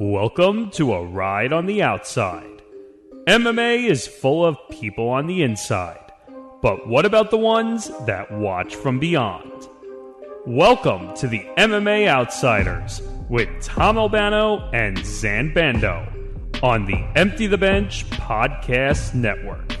Welcome to a ride on the outside. MMA is full of people on the inside, but what about the ones that watch from beyond? Welcome to the MMA Outsiders with Tom Albano and Zain Bando on the Empty the Bench Podcast Network.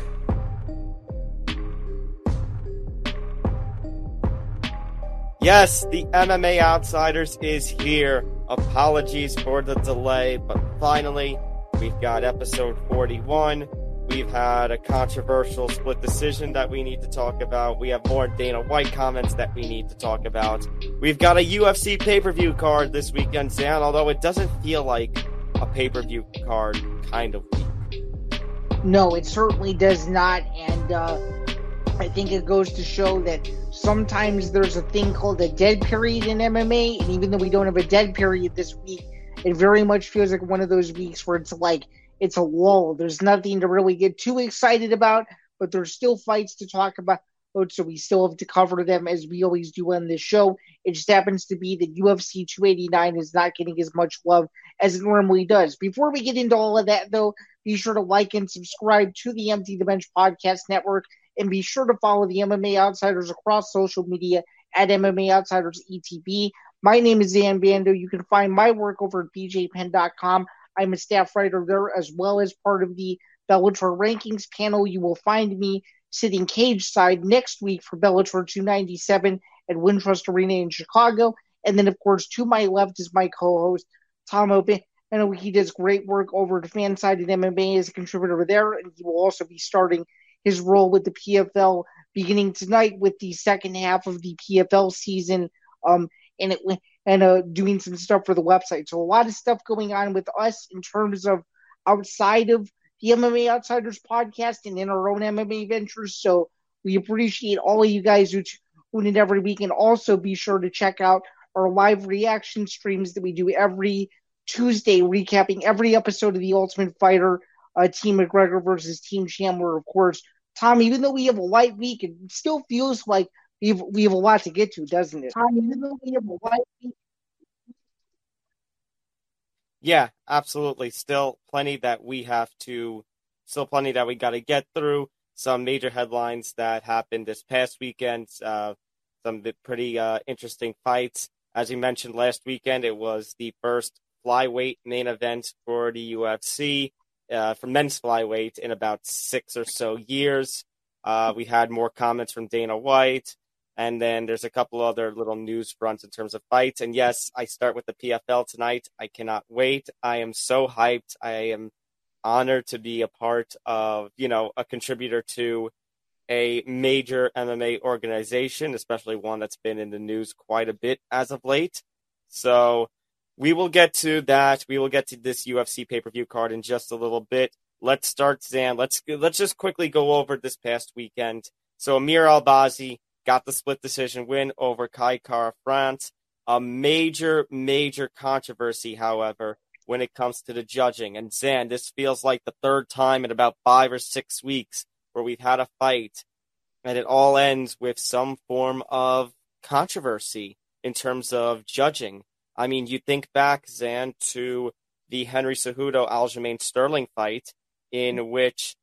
Yes, the MMA Outsiders is here. Apologies for the delay, but finally, we've got episode 41. We've had a controversial split decision that we need to talk about. We have more Dana White comments that we need to talk about. We've got a UFC pay per view card this weekend, Zain, although it doesn't feel like a pay per view card kind of week. No, it certainly does not. And uh, I think it goes to show that sometimes there's a thing called a dead period in MMA. And even though we don't have a dead period this week, it very much feels like one of those weeks where it's like it's a lull. There's nothing to really get too excited about, but there's still fights to talk about. So we still have to cover them as we always do on this show. It just happens to be that UFC 289 is not getting as much love as it normally does. Before we get into all of that, though, be sure to like and subscribe to the Empty the Bench Podcast Network and be sure to follow the MMA Outsiders across social media at MMA Outsiders ETB. My name is Zain Bando. You can find my work over at bjpenn.com. I'm a staff writer there as well as part of the Bellator rankings panel. You will find me sitting cage side next week for Bellator 297 at Wintrust Arena in Chicago. And then, of course, to my left is my co-host, Tom Open. I know he does great work over at Fansided MMA as a contributor there, and he will also be starting his role with the PFL beginning tonight with the second half of the PFL season. Um, and it and uh, doing some stuff for the website. So a lot of stuff going on with us in terms of outside of the MMA Outsiders podcast and in our own MMA ventures. So we appreciate all of you guys who tune in every week, and also be sure to check out our live reaction streams that we do every Tuesday, recapping every episode of The Ultimate Fighter, uh, Team McGregor versus Team Chandler. Of course, Tom, even though we have a light week, it still feels like we have, we have a lot to get to, doesn't it? Tom, even though we have a light week. Yeah, absolutely. Still plenty that we have to, still plenty that we got to get through. Some major headlines that happened this past weekend. Uh, some pretty uh, interesting fights. As you mentioned last weekend, it was the first flyweight main event for the UFC uh, for men's flyweight in about six or so years. Uh, we had more comments from Dana White, and then there's a couple other little news fronts in terms of fights. And yes, I start with the PFL tonight. I cannot wait. I am so hyped. I am honored to be a part of, you know, a contributor to a major MMA organization, especially one that's been in the news quite a bit as of late. So we will get to that. We will get to this UFC pay per view card in just a little bit. Let's start, Zain. Let's let's just quickly go over this past weekend. So Amir Albazi got the split decision win over Kai Kara France. A major, major controversy, however, when it comes to the judging. And Zain, this feels like the third time in about five or six weeks where we've had a fight, and it all ends with some form of controversy in terms of judging. I mean, you think back, Zain, to the Henry Cejudo Aljamain Sterling fight, in which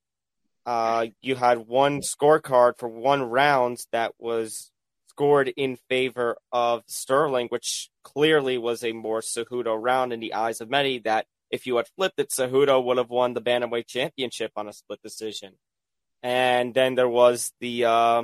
uh, you had one scorecard for one round that was scored in favor of Sterling, which clearly was a more Cejudo round in the eyes of many. That if you had flipped it, Cejudo would have won the bantamweight championship on a split decision. And then there was the uh,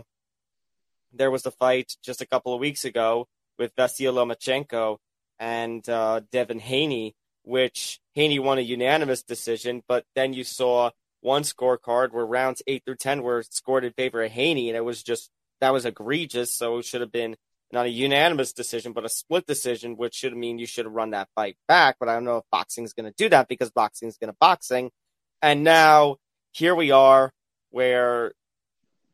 there was the fight just a couple of weeks ago with Vasyl Lomachenko and uh, Devin Haney, which Haney won a unanimous decision, but then you saw one scorecard where rounds eight through ten were scored in favor of Haney, and it was just that was egregious. So it should have been not a unanimous decision, but a split decision, which should mean you should have run that fight back. But I don't know if boxing is going to do that because boxing is going to boxing. And now here we are, where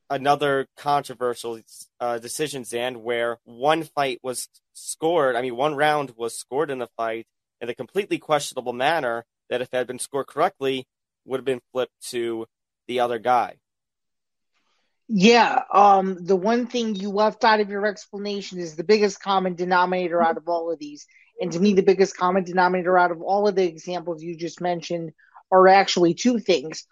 another controversial uh, decisions and where one fight was scored. I mean, one round was scored in the fight in a completely questionable manner that, if it had been scored correctly, would have been flipped to the other guy. Yeah, um, the one thing you left out of your explanation is the biggest common denominator out of all of these, And to me, the biggest common denominator out of all of the examples you just mentioned are actually two things.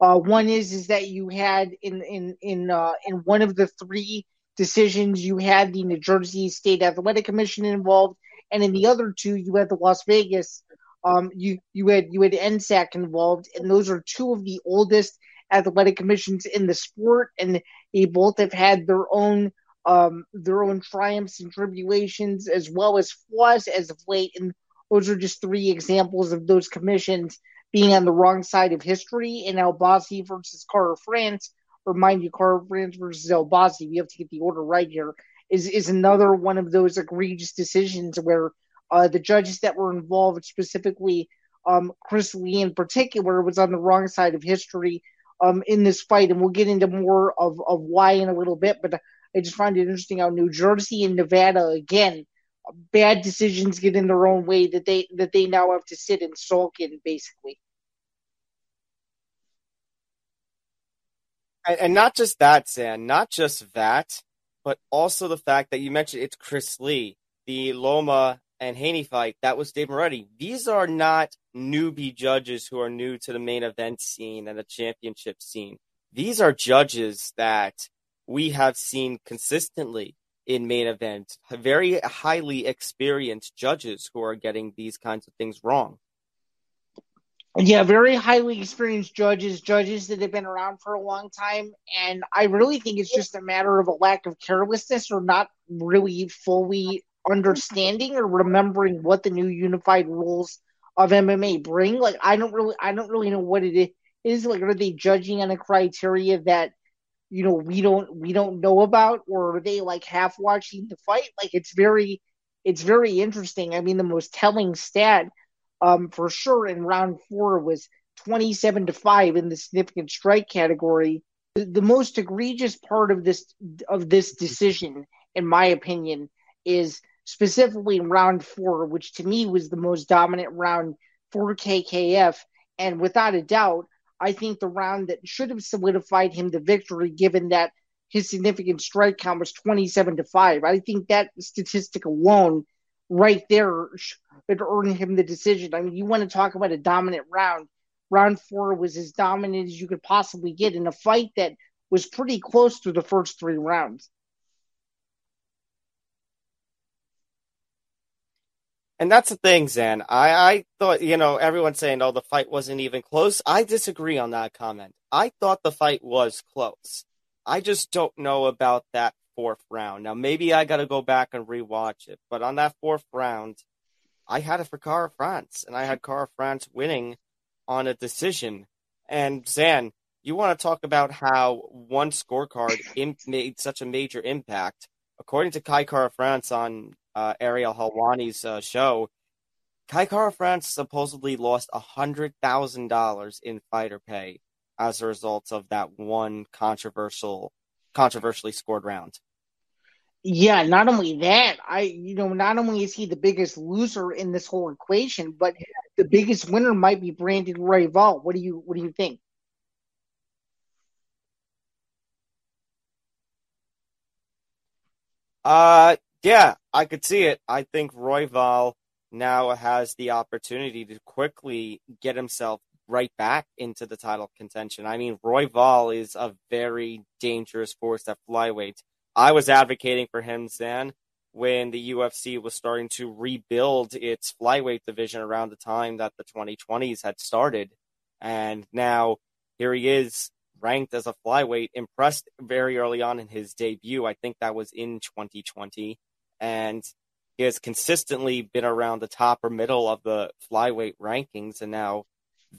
Uh, one is is that you had in in in uh, in one of the three decisions you had the New Jersey State Athletic Commission involved, and in the other two you had the Las Vegas. Um, you you had you had NSAC involved, and those are two of the oldest athletic commissions in the sport, and they both have had their own um, their own triumphs and tribulations as well as flaws as of late. And those are just three examples of those commissions being on the wrong side of history. And Albazi versus Kara France, or mind you, Kara France versus Albazi, we have to get the order right here, is, is another one of those egregious decisions where uh, the judges that were involved, specifically um, Chris Lee in particular, was on the wrong side of history um, in this fight. And we'll get into more of, of why in a little bit. But I just find it interesting how New Jersey and Nevada again bad decisions get in their own way that they that they now have to sit and sulk in basically. And, and not just that, Zain, not just that, but also the fact that you mentioned it's Chris Lee, the Loma and Haney fight. That was Dave Moretti. These are not newbie judges who are new to the main event scene and the championship scene. These are judges that we have seen consistently in main events, very highly experienced judges who are getting these kinds of things wrong. Yeah, very highly experienced judges, judges that have been around for a long time. And I really think it's just a matter of a lack of carelessness or not really fully understanding or remembering what the new unified rules of MMA bring. Like I don't really I don't really know what it is. Like are they judging on a criteria that you know we don't we don't know about or are they like half watching the fight like it's very it's very interesting i mean the most telling stat um for sure in round four was 27 to 5 in the significant strike category the, the most egregious part of this of this decision in my opinion is specifically in round four which to me was the most dominant round for kkf and without a doubt I think the round that should have solidified him the victory, given that his significant strike count was 27 to 5. I think that statistic alone, right there, would earned him the decision. I mean, you want to talk about a dominant round. Round four was as dominant as you could possibly get in a fight that was pretty close to the first three rounds. And that's the thing, Zain. I, I thought, you know, everyone's saying, oh, the fight wasn't even close. I disagree on that comment. I thought the fight was close. I just don't know about that fourth round. Now, maybe I got to go back and rewatch it, but on that fourth round, I had it for Kara France, and I had Kara France winning on a decision. And Zain, you want to talk about how one scorecard made such a major impact. According to Kai Kara France on uh, Ariel Helwani's uh, show, Kai Kara France supposedly lost hundred thousand dollars in fighter pay as a result of that one controversial, controversially scored round. Yeah, not only that, I you know, not only is he the biggest loser in this whole equation, but the biggest winner might be Brandon Royval. What do you what do you think? Uh yeah, I could see it. I think Royval now has the opportunity to quickly get himself right back into the title contention. I mean, Royval is a very dangerous force at flyweight. I was advocating for him, then when the UFC was starting to rebuild its flyweight division around the time that the 2020s had started. And now here he is ranked as a flyweight, impressed very early on in his debut. I think that was in 2020 and he has consistently been around the top or middle of the flyweight rankings. And now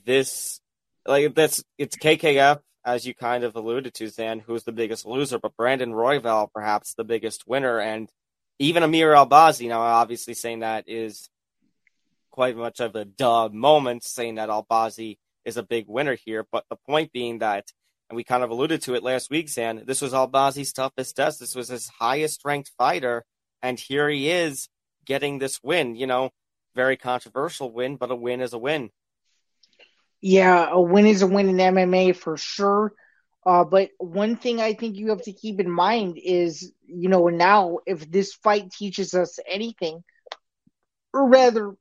this, like that's it's KKF as you kind of alluded to, Zain, who's the biggest loser, but Brandon Royval perhaps the biggest winner, and even Amir Albazi. Now, obviously, saying that is quite much of a duh moment, saying that Albazi is a big winner here. But the point being that, and we kind of alluded to it last week, Zain, this was Albazi's toughest test. This was his highest ranked fighter and here he is getting this win. You know, very controversial win, but a win is a win. Yeah, a win is a win in MMA for sure. Uh, but one thing I think you have to keep in mind is, you know, now if this fight teaches us anything, or rather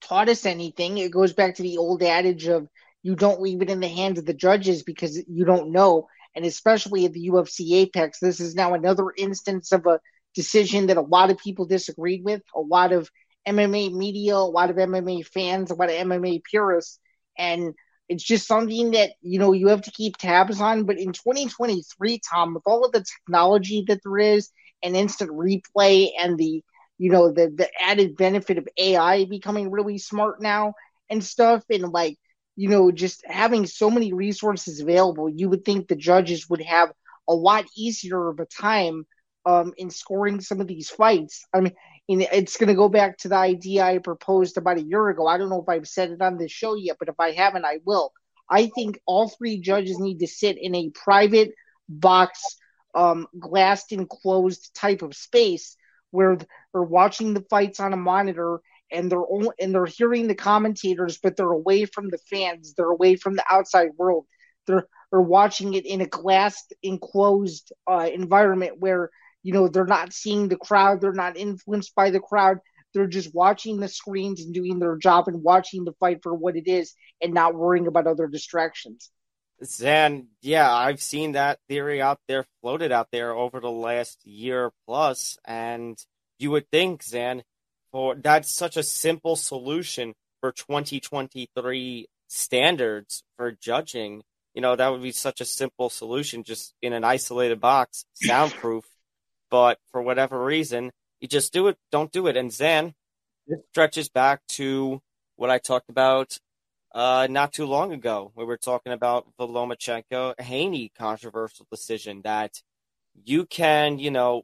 taught us anything. It goes back to the old adage of you don't leave it in the hands of the judges because you don't know. And especially at the UFC Apex, this is now another instance of a decision that a lot of people disagreed with. A lot of MMA media, a lot of MMA fans, a lot of MMA purists. And it's just something that, you know, you have to keep tabs on. But in 2023, Tom, with all of the technology that there is and instant replay and the you know the the added benefit of AI becoming really smart now and stuff and like you know just having so many resources available you would think the judges would have a lot easier of a time um, in scoring some of these fights i mean it's going to go back to the idea i proposed about a year ago i don't know if i've said it on this show yet but if i haven't i will i think all three judges need to sit in a private box um, glassed enclosed type of space where they're watching the fights on a monitor and they're only, and they're hearing the commentators, but they're away from the fans. They're away from the outside world. They're they're watching it in a glass enclosed uh, environment where you know they're not seeing the crowd. They're not influenced by the crowd. They're just watching the screens and doing their job and watching the fight for what it is and not worrying about other distractions. Zain, yeah, I've seen that theory out there, floated out there over the last year plus, and you would think, Zain, for that's such a simple solution for 2023 standards for judging. You know, that would be such a simple solution, just in an isolated box, soundproof. But for whatever reason, you just do it, don't do it. And Zain, this stretches back to what I talked about uh, not too long ago. We were talking about the Lomachenko Haney controversial decision that you can, you know,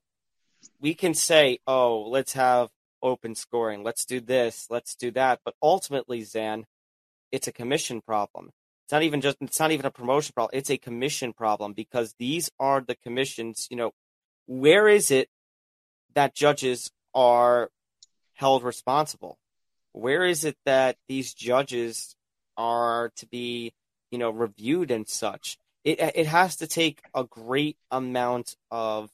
we can say, oh, let's have open scoring, let's do this, let's do that, but ultimately, Zain, it's a commission problem. It's not even just it's not even a promotion problem. It's a commission problem because these are the commissions. You know, where is it that judges are held responsible? Where is it that these judges are to be, you know, reviewed and such. It it has to take a great amount of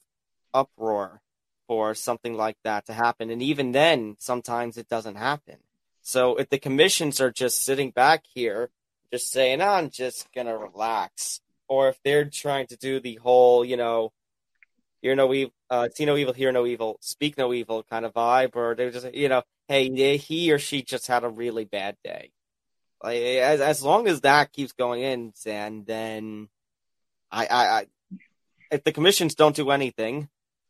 uproar for something like that to happen, and even then, sometimes it doesn't happen. So if the commissions are just sitting back here, just saying, oh, "I'm just gonna relax," or if they're trying to do the whole, you know, hear no evil, uh, see no evil, hear no evil, speak no evil kind of vibe, or they were just, you know, hey, he or she just had a really bad day. Like as as long as that keeps going in, and then I, I, I if the commissions don't do anything,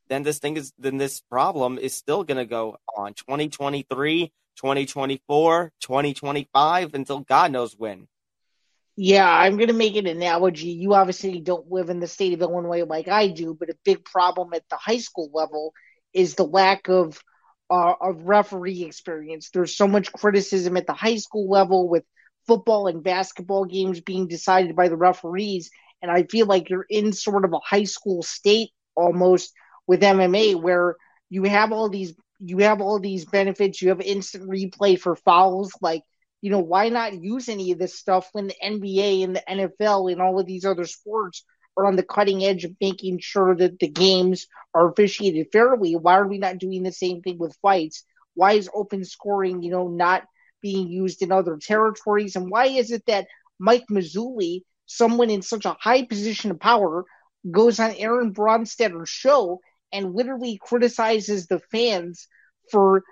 then this thing is then this problem is still going to go on 2023 2024 2025 until god knows when yeah i'm going to make an analogy you obviously don't live in the state of illinois like i do but a big problem at the high school level is the lack of uh, of referee experience there's so much criticism at the high school level with football and basketball games being decided by the referees. And I feel like you're in sort of a high school state almost with MMA where you have all these you have all these benefits. You have instant replay for fouls. Like, you know, why not use any of this stuff when the NBA and the NFL and all of these other sports are on the cutting edge of making sure that the games are officiated fairly? Why are we not doing the same thing with fights? Why is open scoring, you know, not being used in other territories? And why is it that Mike Mazzulli, someone in such a high position of power, goes on Aaron Bronsteter's show and literally criticizes the fans for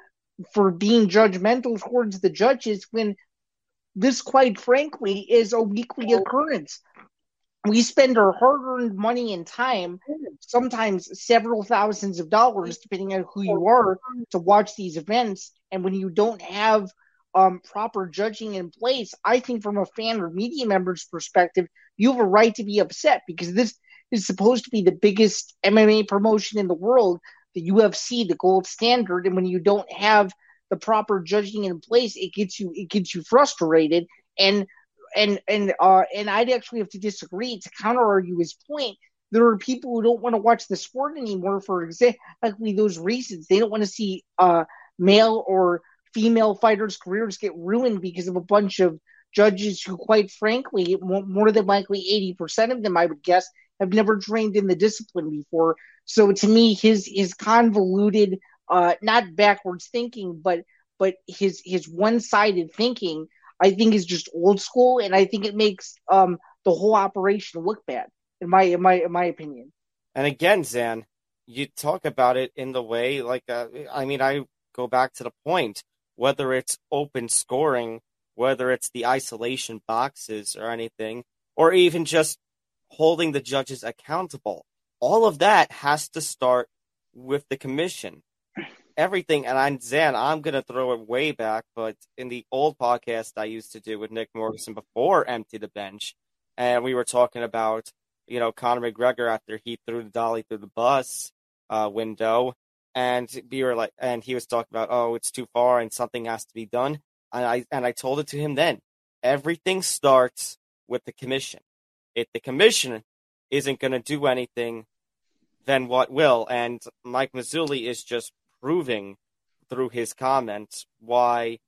for being judgmental towards the judges when this quite frankly is a weekly occurrence. We spend our hard-earned money and time sometimes several thousands of dollars depending on who you are to watch these events. And when you don't have um, proper judging in place, I think from a fan or media member's perspective, you have a right to be upset because this is supposed to be the biggest MMA promotion in the world, the UFC, the gold standard, and when you don't have the proper judging in place, it gets you it gets you frustrated and and and uh and I'd actually have to disagree to counter argue his point. There are people who don't want to watch the sport anymore for exactly those reasons. They don't want to see uh male or female fighters' careers get ruined because of a bunch of judges who, quite frankly, more than likely 80% of them, I would guess, have never trained in the discipline before. So to me, his his convoluted uh, not backwards thinking, but but his his one sided thinking, I think, is just old school, and I think it makes um, the whole operation look bad, in my in my in my opinion. And again, Zain, you talk about it in the way like uh, I mean, I go back to the point whether it's open scoring, whether it's the isolation boxes or anything, or even just holding the judges accountable. All of that has to start with the commission. Everything, and I'm Zain, I'm going to throw it way back, but in the old podcast I used to do with Nick Morrison before Empty the Bench, and we were talking about, you know, Conor McGregor after he threw the dolly through the bus uh, window, and we were like, and he was talking about, oh, it's too far and something has to be done. And I and I told it to him then. Everything starts with the commission. If the commission isn't going to do anything, then what will? And Mike Mazzulli is just proving through his comments why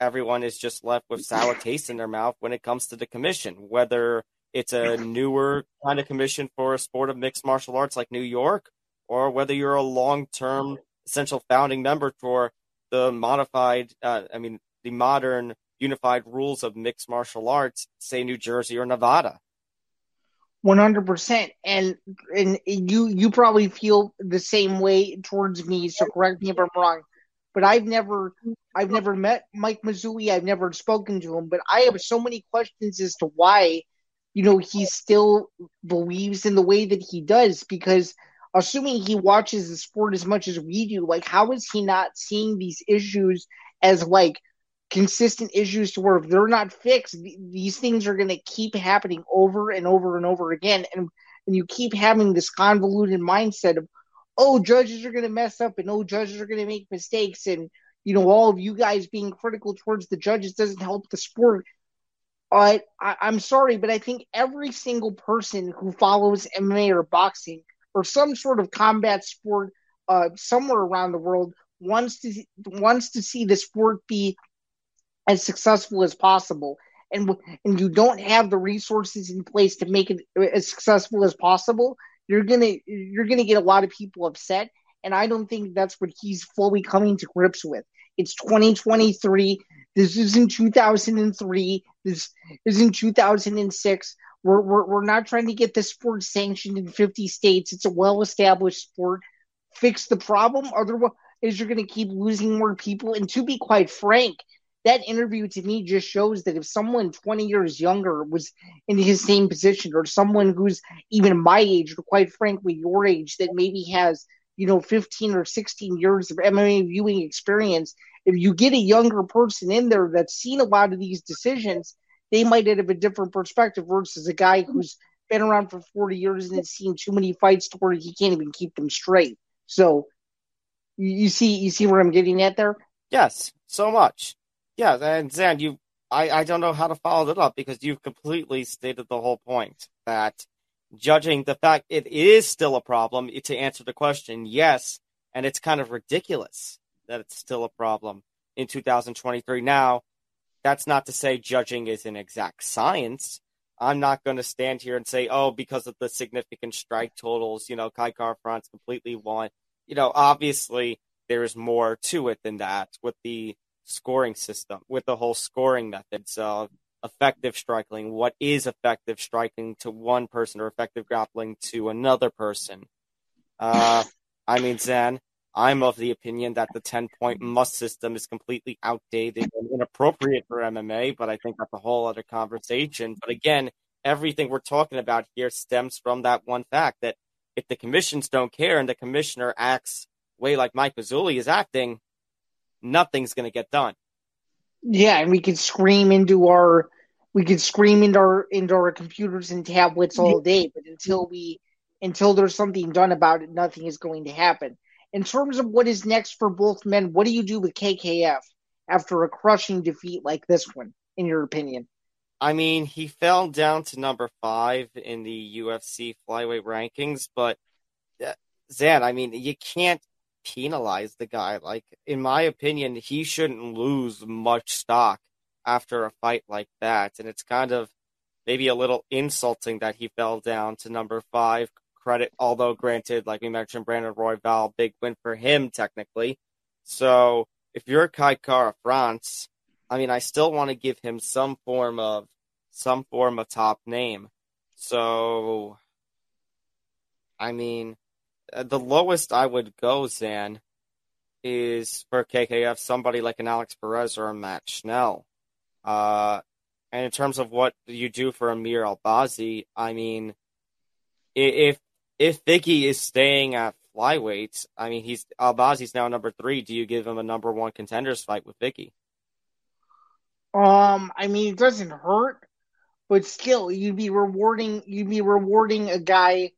everyone is just left with sour taste in their mouth when it comes to the commission, whether it's a newer kind of commission for a sport of mixed martial arts like New York, or whether you're a long term essential founding member for the modified, uh, I mean, the modern unified rules of mixed martial arts, say New Jersey or Nevada. One hundred percent, and and you you probably feel the same way towards me. So correct me if I'm wrong, but I've never I've never met Mike Mazzulli. I've never spoken to him, but I have so many questions as to why, you know, he still believes in the way that he does. Because assuming he watches the sport as much as we do, like how is he not seeing these issues as like consistent issues to where if they're not fixed, these things are going to keep happening over and over and over again. And, and you keep having this convoluted mindset of, oh, judges are going to mess up and oh, judges are going to make mistakes. And, you know, all of you guys being critical towards the judges doesn't help the sport. Uh, I, I'm sorry, but I think every single person who follows MMA or boxing or some sort of combat sport uh, somewhere around the world wants to wants to see the sport be as successful as possible. And and you don't have the resources in place to make it uh, as successful as possible you're gonna you're gonna get a lot of people upset. And i don't think that's what he's fully coming to grips with. It's 2023 this isn't 2003 this isn't 2006 we're, we're, we're not trying to get this sport sanctioned in 50 states. It's a well-established sport. Fix the problem. Otherwise you're going to keep losing more people. And to be quite frank that interview to me just shows that if someone 20 years younger was in his same position or someone who's even my age or quite frankly your age that maybe has you know 15 or 16 years of MMA viewing experience if you get a younger person in there that's seen a lot of these decisions they might have a different perspective versus a guy who's been around for 40 years and has seen too many fights to where he can't even keep them straight. So you see you see where I'm getting at there? Yes so much yeah, and Zain, you, I, I don't know how to follow it up because you've completely stated the whole point that judging the fact it is still a problem to answer the question, yes, and it's kind of ridiculous that it's still a problem in 2023. Now, that's not to say judging is an exact science. I'm not going to stand here and say, oh, because of the significant strike totals, you know, Kai Kara-France completely won. You know, obviously there's more to it than that with the scoring system, with the whole scoring methods of effective striking. What is effective striking to one person or effective grappling to another person? Uh, I mean, Zain, I'm of the opinion that the 10 point must system is completely outdated and inappropriate for MMA, but I think that's a whole other conversation. But again, everything we're talking about here stems from that one fact that if the commissions don't care and the commissioner acts way like Mike Mazzulli is acting, nothing's going to get done. Yeah, and we could scream into our we could scream into our into our computers and tablets all day, but until we until there's something done about it, nothing is going to happen. In terms of what is next for both men, what do you do with KKF after a crushing defeat like this one, in your opinion? I mean, he fell down to number five in the UFC flyweight rankings, but uh, Zain, I mean, you can't penalize the guy. Like, in my opinion, he shouldn't lose much stock after a fight like that. And it's kind of maybe a little insulting that he fell down to number five. Credit, although granted, like we mentioned, Brandon Royval, big win for him technically. So if you're Kai Kara France, I mean, I still want to give him some form of some form of top name. So, I mean, the lowest I would go, Zain, is for KKF somebody like an Alex Perez or a Matt Schnell. Uh, and in terms of what you do for Amir Albazi, I mean, if if Vicky is staying at flyweight, I mean, he's Albazi's now number three. Do you give him a number one contenders fight with Vicky? Um, I mean, it doesn't hurt, but still, you'd be rewarding you'd be rewarding a guy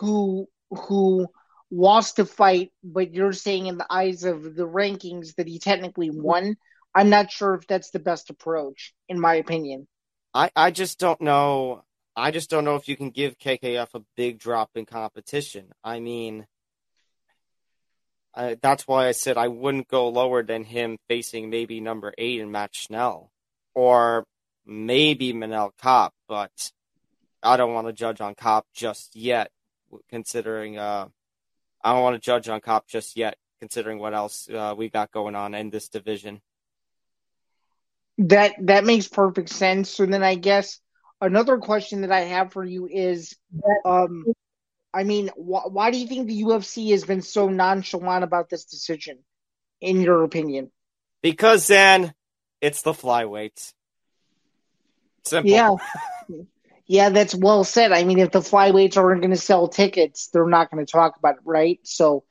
who who lost a fight, but you're saying in the eyes of the rankings that he technically mm-hmm. won. I'm not sure if that's the best approach, in my opinion. I, I just don't know. I just don't know if you can give KKF a big drop in competition. I mean, I, that's why I said I wouldn't go lower than him facing maybe number eight in Matt Schnell or maybe Manel Kape, but I don't want to judge on Kape just yet, considering uh, I don't want to judge on Kape just yet, considering what else uh, we got going on in this division. That that makes perfect sense. So then I guess another question that I have for you is, um, I mean, wh- why do you think the UFC has been so nonchalant about this decision, in your opinion? Because then it's the flyweights. Simple. Yeah. Yeah, that's well said. I mean, if the flyweights aren't going to sell tickets, they're not going to talk about it, right? So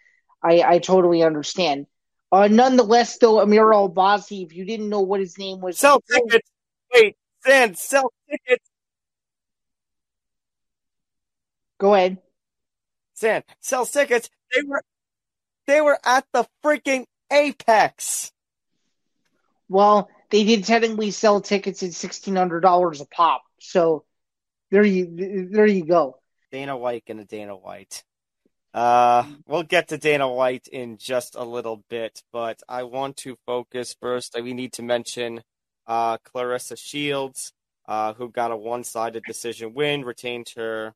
I, I totally understand. Uh, nonetheless, though, Amir Albazi, if you didn't know what his name was, Sell tickets. Wait, Zain, sell tickets. go ahead. Zain, sell tickets. They were they were at the freaking Apex. Well, they did technically sell tickets at sixteen hundred dollars a pop. So there you there you go. Dana White and a Dana White. Uh, we'll get to Dana White in just a little bit, but I want to focus first. We need to mention uh, Claressa Shields, uh, who got a one-sided decision win, retained her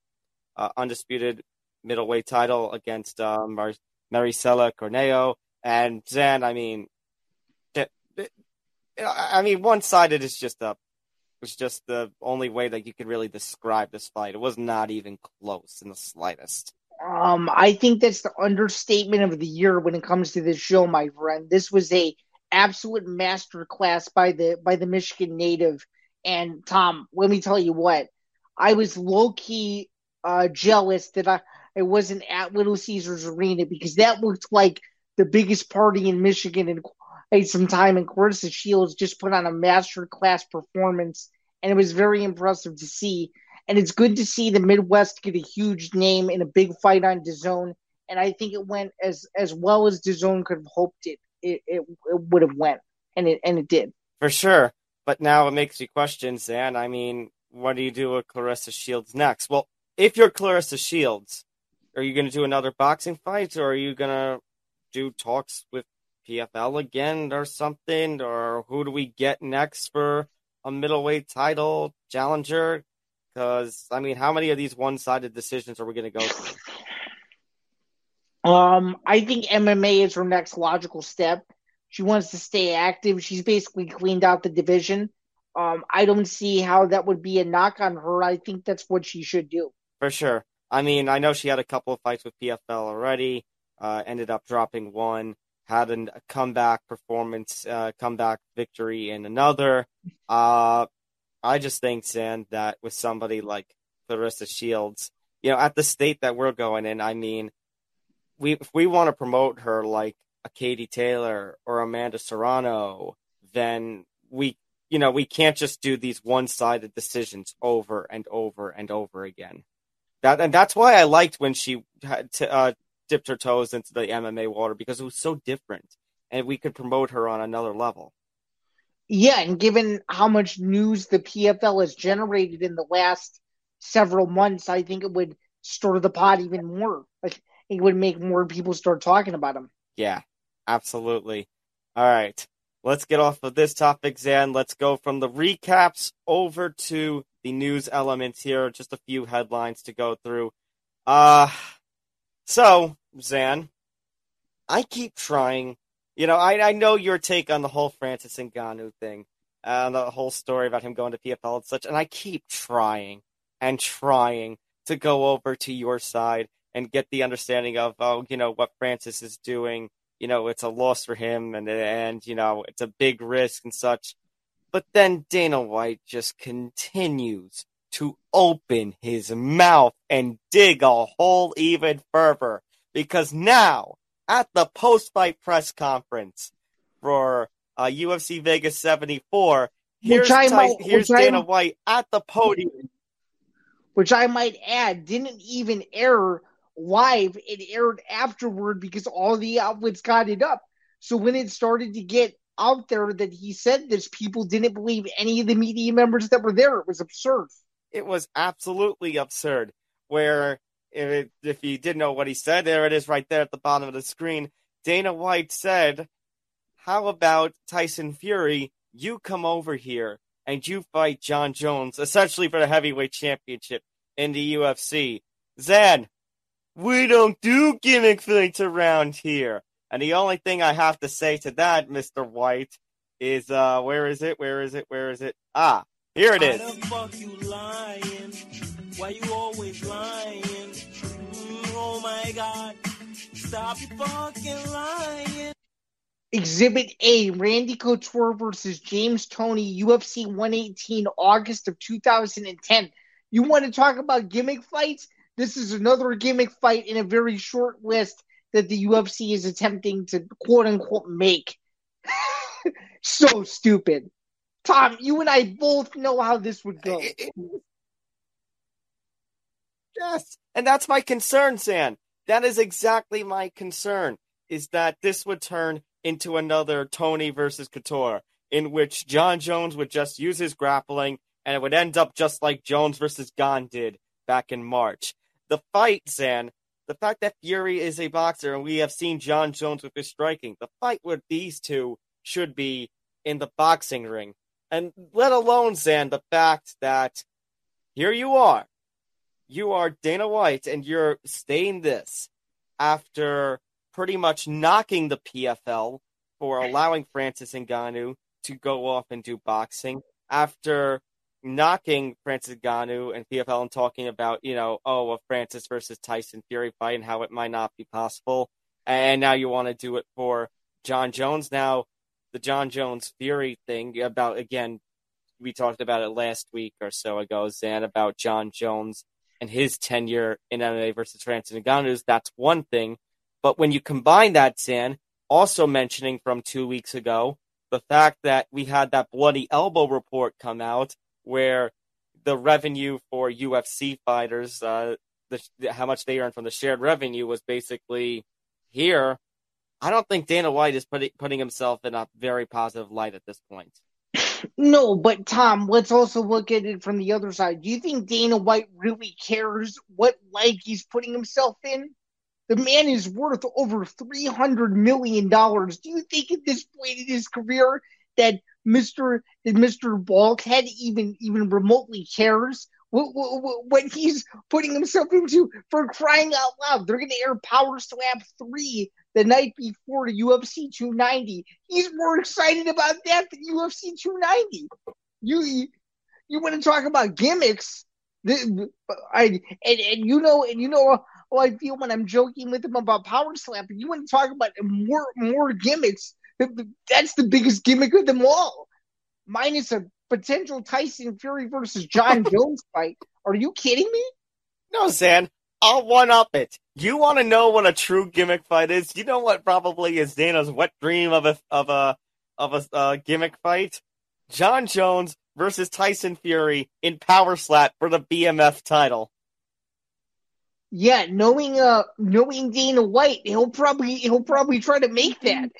uh, undisputed middleweight title against uh, Mar- Maricela Cornejo. And Zain, I mean, I mean, one-sided is just a it's just the only way that you could really describe this fight. It was not even close in the slightest. Um, I think that's the understatement of the year when it comes to this show, my friend. This was a absolute masterclass by the by the Michigan native. And Tom, let me tell you what, I was low key uh, jealous that I, I wasn't at Little Caesars Arena because that looked like the biggest party in Michigan in quite some time. And Claressa Shields just put on a masterclass performance, and it was very impressive to see. And it's good to see the Midwest get a huge name in a big fight on DAZN. And I think it went as as well as DAZN could have hoped it it, it, it would have went, and it and it did. For sure. But now it makes you question, Zain. I mean, what do you do with Claressa Shields next? Well, if you're Claressa Shields, are you going to do another boxing fight, or are you going to do talks with PFL again or something? Or who do we get next for a middleweight title challenger? Because, I mean, how many of these one sided decisions are we going to go through? Um, I think MMA is her next logical step. She wants to stay active. She's basically cleaned out the division. Um, I don't see how that would be a knock on her. I think that's what she should do. For sure. I mean, I know she had a couple of fights with PFL already. Uh, ended up dropping one. Had a comeback performance, uh, comeback victory in another. Uh, I just think, Sand, that with somebody like Claressa Shields, you know, at the state that we're going in, I mean, we if we want to promote her like a Katie Taylor or Amanda Serrano, then we, you know, we can't just do these one-sided decisions over and over and over again. That and that's why I liked when she had to, uh, dipped her toes into the MMA water because it was so different, and we could promote her on another level. Yeah, and given how much news the PFL has generated in the last several months, I think it would stir the pot even more. Like it would make more people start talking about him. Yeah, absolutely. All right, let's get off of this topic, Zain. Let's go from the recaps over to the news elements here. Just a few headlines to go through. Uh, so Zain, I keep trying you know, I I know your take on the whole Francis and Ngannou thing, uh, the whole story about him going to PFL and such, and I keep trying and trying to go over to your side and get the understanding of oh, you know, what Francis is doing. You know, it's a loss for him, and and you know, it's a big risk and such. But then Dana White just continues to open his mouth and dig a hole even further because now at the post-fight press conference for uh, UFC Vegas 74, here's, Ty- might, here's Dana I, White at the podium. Which I might add didn't even air live; it aired afterward because all the outlets got it up. So when it started to get out there that he said this, people didn't believe any of the media members that were there. It was absurd. It was absolutely absurd. Where if, if you didn't know what he said, there it is right there at the bottom of the screen. Dana White said, How about Tyson Fury? You come over here and you fight Jon Jones, essentially for the heavyweight championship in the UFC. Zain, we don't do gimmick fights around here. And the only thing I have to say to that, Mr. White, is uh where is it? Where is it? Where is it? Ah, here it is. Why you always lying? Mm, oh my god. Stop fucking lying. Exhibit A Randy Couture versus James Toney, UFC 118, August of 2010. You want to talk about gimmick fights? This is another gimmick fight in a very short list that the UFC is attempting to quote unquote make. so stupid. Tom, you and I both know how this would go. Yes, and that's my concern, San. That is exactly my concern. Is that this would turn into another Toney versus Couture, in which Jon Jones would just use his grappling, and it would end up just like Jones versus Gane did back in March. The fight, San, the fact that Fury is a boxer, and we have seen Jon Jones with his striking, the fight with these two should be in the boxing ring. And let alone, Zain, the fact that here you are, you are Dana White and you're staying this after pretty much knocking the PFL for allowing Francis Ngannou to go off and do boxing after knocking Francis Ngannou and PFL and talking about, you know, oh, a Francis versus Tyson Fury fight and how it might not be possible. And now you want to do it for Jon Jones. Now, the Jon Jones Fury thing about, again, we talked about it last week or so ago, Zain, about Jon Jones and his tenure in MMA versus Francis Ngannou, that's one thing. But when you combine that, San, also mentioning from two weeks ago, the fact that we had that bloody elbow report come out where the revenue for UFC fighters, uh, the, how much they earn from the shared revenue was basically here. I don't think Dana White is putting putting himself in a very positive light at this point. No, but Tom, let's also look at it from the other side. Do you think Dana White really cares what leg he's putting himself in? The man is worth over three hundred million dollars. Do you think at this point in his career that Mister that Mister Bulkhead even even remotely cares what, what, what he's putting himself into? For crying out loud, they're going to air Power Slap three the night before the UFC 290. He's more excited about that than UFC 290. You you want to talk about gimmicks? I and, and you know and you know how I feel when I'm joking with him about power slap. You want to talk about more more gimmicks? That's the biggest gimmick of them all, minus a potential Tyson Fury versus Jon Jones fight. Are you kidding me? No, Zain. I'll one up it. You want to know what a true gimmick fight is? You know what probably is Dana's wet dream of a of a of a uh, gimmick fight? Jon Jones versus Tyson Fury in Power Slap for the BMF title. Yeah, knowing uh knowing Dana White, he'll probably he'll probably try to make that.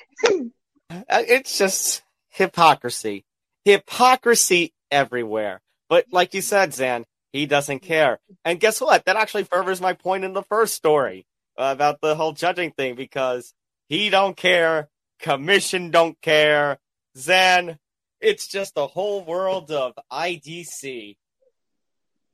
Uh, it's just hypocrisy. Hypocrisy everywhere. But like you said, Zain, he doesn't care. And guess what? That actually furthers my point in the first story uh, about the whole judging thing because he don't care, commission don't care, Zain. It's just a whole world of IDC.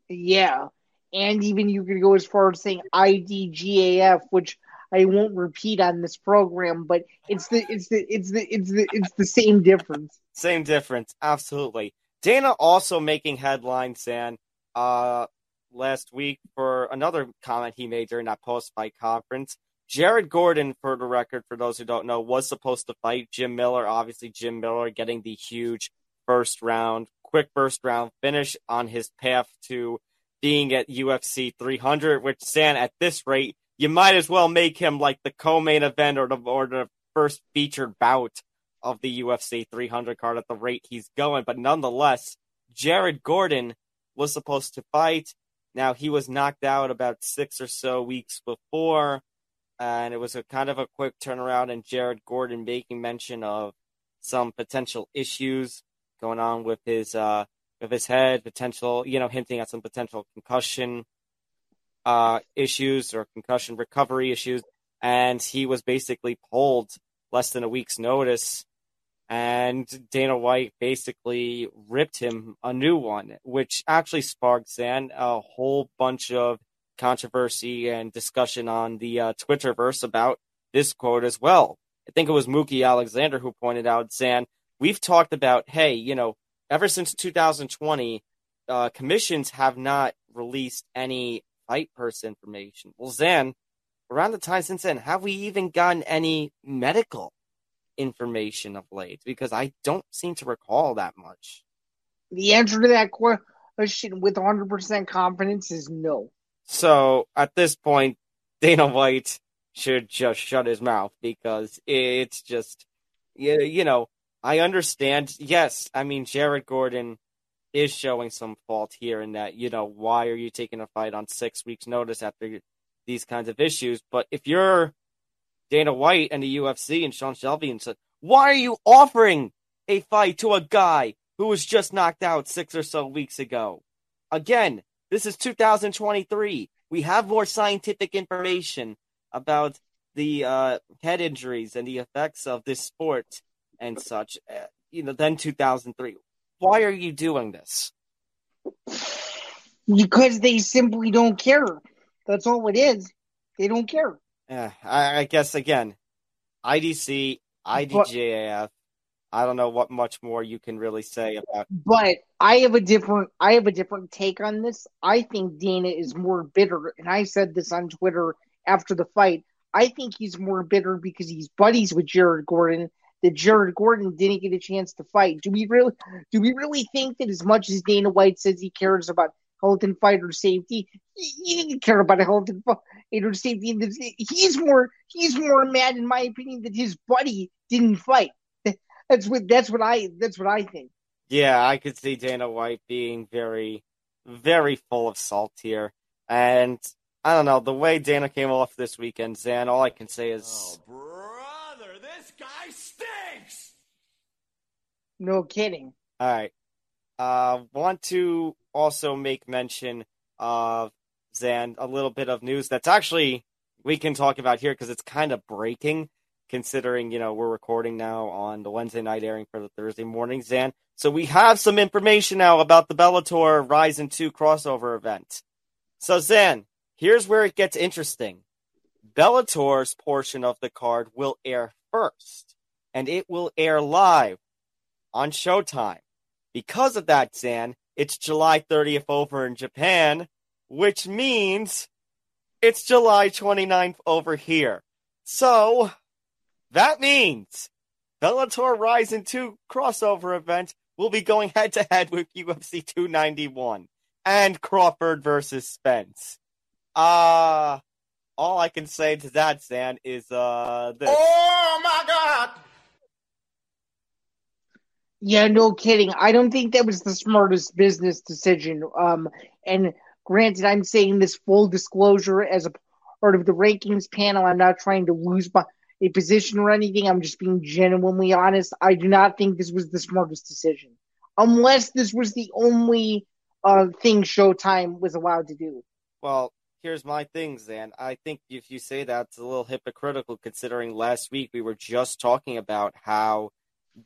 Yeah, and even you could go as far as saying IDGAF, which I won't repeat on this program, but it's the it's the it's the it's the it's the same difference. Same difference, absolutely. Dana also making headlines, and uh, last week for another comment he made during that post fight conference. Jared Gordon, for the record, for those who don't know, was supposed to fight Jim Miller. Obviously, Jim Miller getting the huge first round, quick first round finish on his path to being at UFC 300, which, Zain, at this rate, you might as well make him like the co-main event or the, or the first featured bout of the UFC 300 card at the rate he's going. But nonetheless, Jared Gordon was supposed to fight. Now he was knocked out about six or so weeks before, and it was a kind of a quick turnaround. And Jared Gordon making mention of some potential issues going on with his uh, with his head, potential, you know, hinting at some potential concussion uh, issues or concussion recovery issues. And he was basically pulled less than a week's notice and Dana White basically ripped him a new one, which actually sparked Zain a whole bunch of controversy and discussion on the uh, Twitterverse about this quote as well. I think it was Mookie Alexander who pointed out, Zain, we've talked about, hey, you know, ever since 2020, uh, commissions have not released any fight purse information. Well, Zain, around the time since then, have we even gotten any medical information of late because I don't seem to recall that much. The answer to that question with 100% confidence is no. So at this point, Dana White should just shut his mouth because it's just, you know, I understand. Yes, I mean, Jared Gordon is showing some fault here in that, you know, why are you taking a fight on six weeks' notice after these kinds of issues? But if you're Dana White and the UFC and Sean Shelby and said, Why are you offering a fight to a guy who was just knocked out six or so weeks ago? Again, this is 2023. We have more scientific information about the uh, head injuries and the effects of this sport and such, uh, you know, than 2003. Why are you doing this? Because they simply don't care. That's all it is. They don't care. Yeah, I, I guess again, IDC, IDJAF. I don't know what much more you can really say about. But I have a different, I have a different take on this. I think Dana is more bitter, and I said this on Twitter after the fight. I think he's more bitter because he's buddies with Jared Gordon. That Jared Gordon didn't get a chance to fight. Do we really, do we really think that as much as Dana White says he cares about health and fighter safety. He didn't care about health and fighter safety. He's more he's more mad, in my opinion, that his buddy didn't fight. That's what that's what I that's what I think. Yeah, I could see Dana White being very, very full of salt here, and I don't know the way Dana came off this weekend. Zain, all I can say is, oh brother, this guy stinks. No kidding. All right, uh, want to also make mention of Zain a little bit of news that's actually we can talk about here because it's kind of breaking considering you know we're recording now on the Wednesday night airing for the Thursday morning Zain. So we have some information now about the Bellator Rizin 2 crossover event. So Zain, here's where it gets interesting. Bellator's portion of the card will air first, and it will air live on Showtime. Because of that, Zain, it's July 30th over in Japan, which means it's July 29th over here. So that means Bellator Rizin 2 crossover event will be going head to head with UFC 291 and Crawford versus Spence. Uh all I can say to that, Zain, is uh this. Oh my god! Yeah, no kidding. I don't think that was the smartest business decision. Um, and granted, I'm saying this full disclosure as a part of the rankings panel. I'm not trying to lose my a position or anything. I'm just being genuinely honest. I do not think this was the smartest decision, unless this was the only uh, thing Showtime was allowed to do. Well, here's my thing, Zain. I think if you say that, it's a little hypocritical considering last week we were just talking about how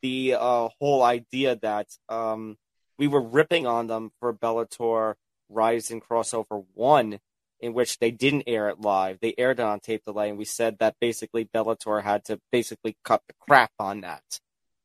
the uh, whole idea that um, we were ripping on them for Bellator Rizin Crossover 1 in which they didn't air it live. They aired it on tape delay, and we said that basically Bellator had to basically cut the crap on that.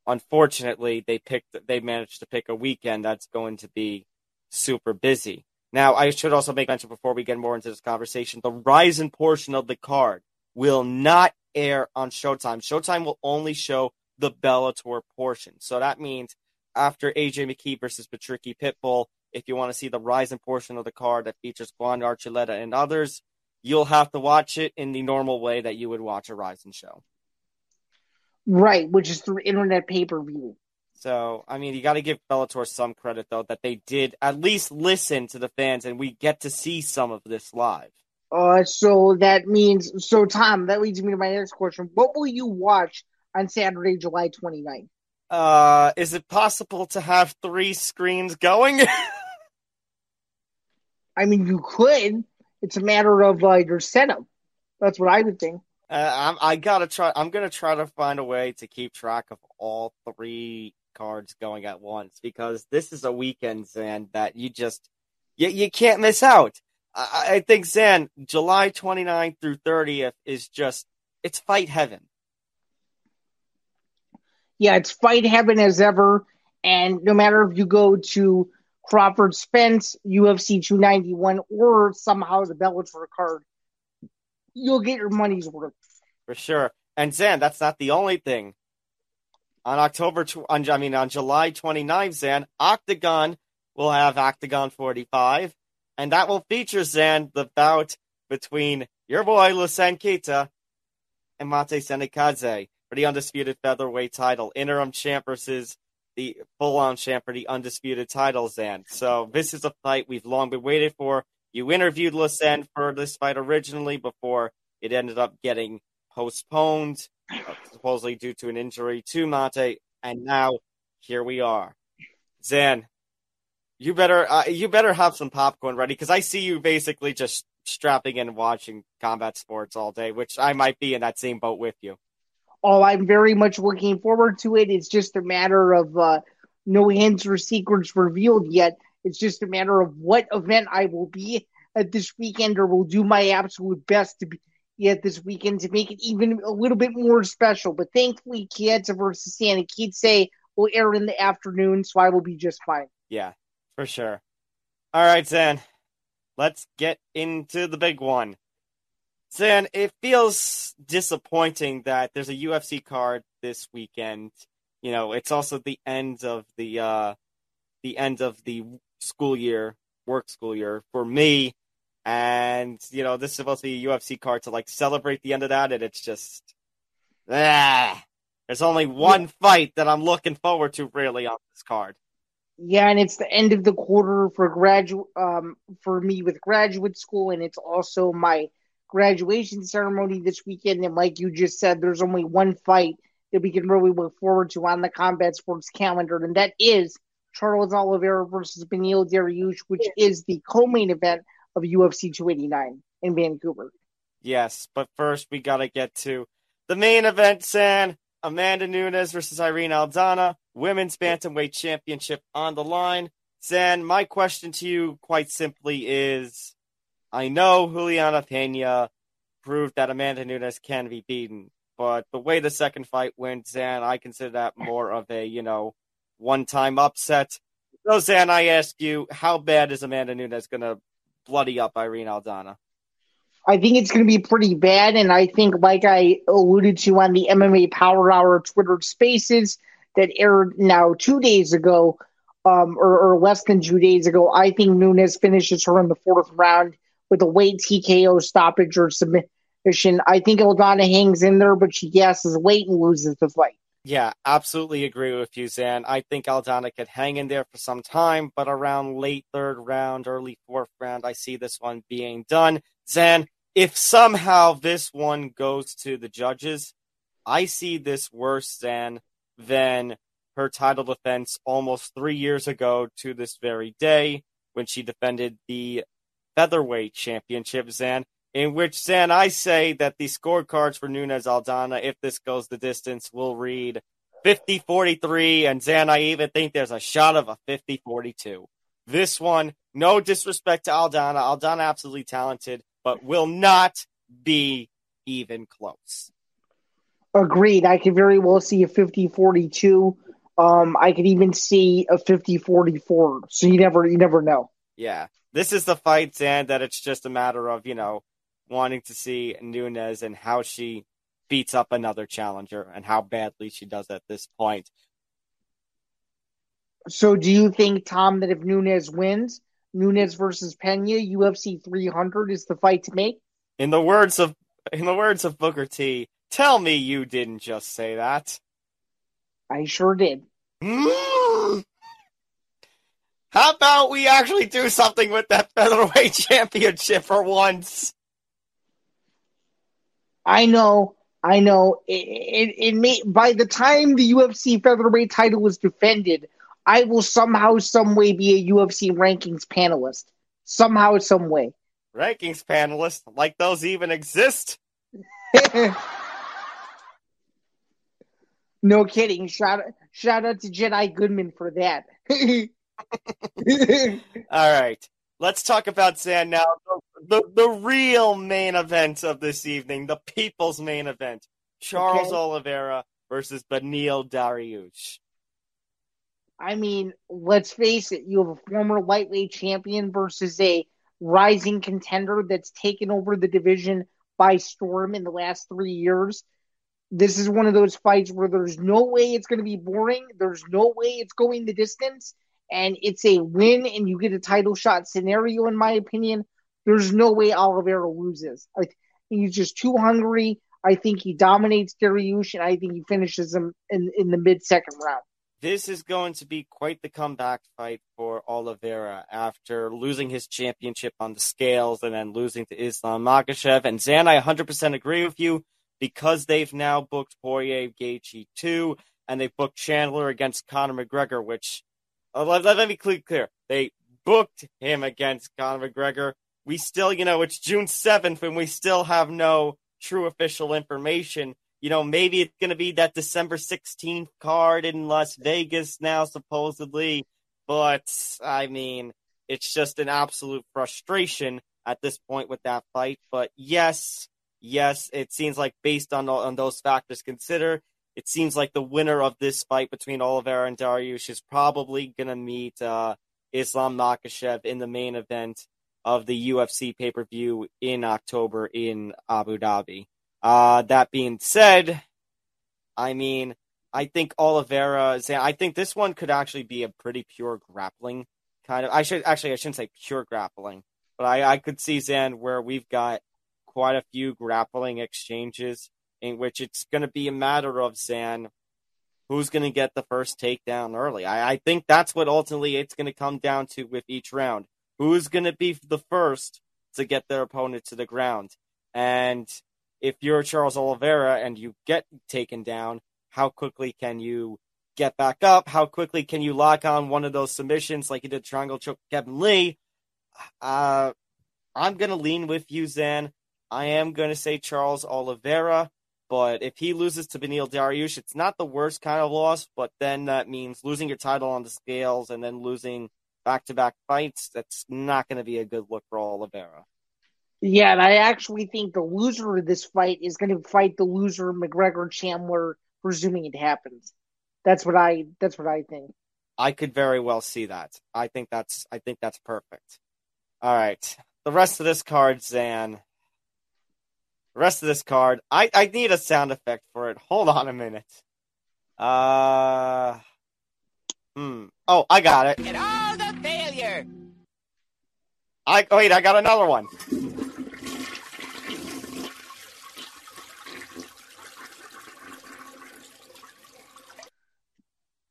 Unfortunately, they picked they managed to pick a weekend that's going to be super busy. Now, I should also make mention before we get more into this conversation, the Rizin portion of the card will not air on Showtime. Showtime will only show the Bellator portion. So that means after AJ McKee versus Patricky Pitbull, if you want to see the Rizin portion of the card that features Juan Archuleta and others, you'll have to watch it in the normal way that you would watch a Rizin show. Right, which is through internet pay per view. So, I mean, you got to give Bellator some credit, though, that they did at least listen to the fans and we get to see some of this live. Uh, so that means, so Tom, that leads me to my next question. What will you watch on Saturday, July 29th? Uh, is it possible to have three screens going? I mean, you could. It's a matter of uh, your setup. That's what I would think. Uh, I'm, I gotta try. I'm gonna try to find a way to keep track of all three cards going at once because this is a weekend, Zain, that you just you, you can't miss out. I, I think Zain, July 29th through 30th is just it's fight heaven. Yeah, it's fight heaven as ever, and no matter if you go to Crawford Spence, UFC 291, or somehow the Bellator card, you'll get your money's worth. For sure. And Zain, that's not the only thing. On October, tw- on, I mean, on July 29th, Zain, Oktagon will have Oktagon 45, and that will feature, Zain, the bout between your boy, Losene Keita, and Mate Sanikidze for the undisputed featherweight title. Interim champ versus the full-on champ for the undisputed title, Zain. So this is a fight we've long been waiting for. You interviewed Losene for this fight originally before it ended up getting postponed, supposedly due to an injury to Mate, and now here we are. Zain, you better uh, you better have some popcorn ready because I see you basically just strapping in and watching combat sports all day, which I might be in that same boat with you. Oh, I'm very much looking forward to it. It's just a matter of uh, no hints or secrets revealed yet. It's just a matter of what event I will be at this weekend, or will do my absolute best to be at this weekend to make it even a little bit more special. But thankfully, Chiesa versus Sanikidze will air in the afternoon, so I will be just fine. Yeah, for sure. All right, Zain. Let's get into the big one. Zain, it feels disappointing that there's a UFC card this weekend. You know, it's also the end of the uh the end of the school year, work school year for me. And, you know, this is supposed to be a UFC card to like celebrate the end of that, and it's just ah, there's only one fight that I'm looking forward to really on this card. Yeah, and it's the end of the quarter for graduate um for me with graduate school, and it's also my graduation ceremony this weekend. And like you just said, there's only one fight that we can really look forward to on the combat sports calendar, and that is Charles Oliveira versus Beneil Dariush, which is the co-main event of UFC 289 in Vancouver. Yes, but first we got to get to the main event, Zain. Amanda Nunes versus Irene Aldana, women's bantamweight championship on the line. Zain, my question to you quite simply is I know Juliana Pena proved that Amanda Nunes can be beaten, but the way the second fight went, Zain, I consider that more of a, you know, one time upset. So, Zain, I ask you, how bad is Amanda Nunes going to bloody up Irene Aldana? I think it's going to be pretty bad. And I think, like I alluded to on the MMA Power Hour Twitter Spaces that aired now two days ago, um, or, or less than two days ago, I think Nunes finishes her in the fourth round with a late TKO stoppage or submission. I think Aldana hangs in there, but she gasses late and loses the fight. Yeah, absolutely agree with you, Zain. I think Aldana could hang in there for some time, but around late third round, early fourth round, I see this one being done. Zain, if somehow this one goes to the judges, I see this worse than than her title defense almost three years ago to this very day when she defended the featherweight championship, Zain, in which, Zain, I say that the scorecards for Nunes Aldana, if this goes the distance, will read 50 43. And Zain, I even think there's a shot of a 50 42. This one, no disrespect to Aldana. Aldana absolutely talented, but will not be even close. Agreed. I could very well see a 50 42. Um, I could even see a 50 44. So you never you never know. Yeah. This is the fight, Zain, that it's just a matter of, you know, wanting to see Nunes and how she beats up another challenger and how badly she does at this point. So do you think, Tom, that if Nunes wins, Nunes versus Pena, UFC 300 is the fight to make? In the words of in the words of Booker T, tell me you didn't just say that. I sure did. Hmm? How about we actually do something with that featherweight championship for once? I know, I know. It, it, it may by the time the UFC featherweight title was defended, I will somehow, some way be a UFC rankings panelist. Somehow, some way. Rankings panelist, like those even exist? no kidding. Shout shout out to Jedi Goodman for that. All right. Let's talk about Zain now. The, the, the real main event of this evening, the people's main event. Charles Okay. Oliveira versus Beneil Dariush. I mean, let's face it, you have a former lightweight champion versus a rising contender that's taken over the division by storm in the last three years. This is one of those fights where there's no way it's going to be boring. There's no way it's going the distance. And it's a win and you get a title shot scenario, in my opinion. There's no way Oliveira loses. Like he's just too hungry. I think he dominates Dariush, and I think he finishes him in, in the mid second round. This is going to be quite the comeback fight for Oliveira after losing his championship on the scales and then losing to Islam Makhachev. And Zain, I 100% agree with you because they've now booked Poirier Gaethje 2 and they've booked Chandler against Conor McGregor, which, uh, let, let, let me be clear, they booked him against Conor McGregor. We still, you know, it's June 7th and we still have no true official information you know, maybe it's going to be that December 16th card in Las Vegas now, supposedly. But, I mean, it's just an absolute frustration at this point with that fight. But yes, yes, it seems like based on, on those factors considered, it seems like the winner of this fight between Oliveira and Dariush is probably going to meet uh, Islam Makhachev in the main event of the UFC pay per view in October in Abu Dhabi. Uh, that being said, I mean, I think Oliveira, I think this one could actually be a pretty pure grappling kind of. I should actually, I shouldn't say pure grappling, but I, I could see Zain where we've got quite a few grappling exchanges in which it's going to be a matter of Zain who's going to get the first takedown early. I, I think that's what ultimately it's going to come down to with each round. Who's going to be the first to get their opponent to the ground? And if you're Charles Oliveira and you get taken down, how quickly can you get back up? How quickly can you lock on one of those submissions like you did triangle choke Kevin Lee? Uh, I'm going to lean with you, Zain. I am going to say Charles Oliveira, but if he loses to Beneil Dariush, it's not the worst kind of loss, but then that means losing your title on the scales and then losing back to back fights. That's not going to be a good look for Oliveira. Yeah, and I actually think the loser of this fight is going to fight the loser McGregor Chandler, presuming it happens. That's what I. That's what I think. I could very well see that. I think that's. I think that's perfect. All right, the rest of this card, Zain. The rest of this card, I I need a sound effect for it. Hold on a minute. Uh. Hmm. Oh, I got it. Get all the failure. I wait. I got another one.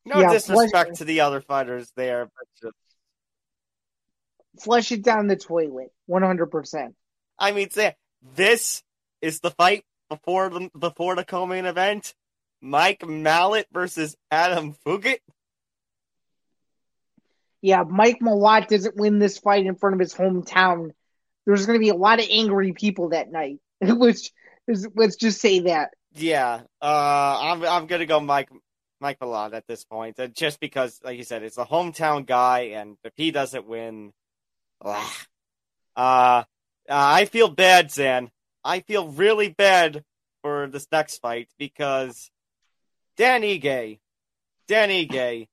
No Yeah, disrespect to the other fighters there, but just, Flush it down the toilet, one hundred percent. I mean, say, this is the fight before the before the co-main event. Mike Malott versus Adam Fugit. Yeah, Mike Malott doesn't win this fight in front of his hometown. There's going to be a lot of angry people that night. Let's let's just say that. Yeah, uh, I'm I'm gonna go Mike. Mike Malott at this point, uh, just because, like you said, it's a hometown guy, and if he doesn't win, uh, uh, I feel bad, Zain. I feel really bad for this next fight because Dan Ige, Dan Ige,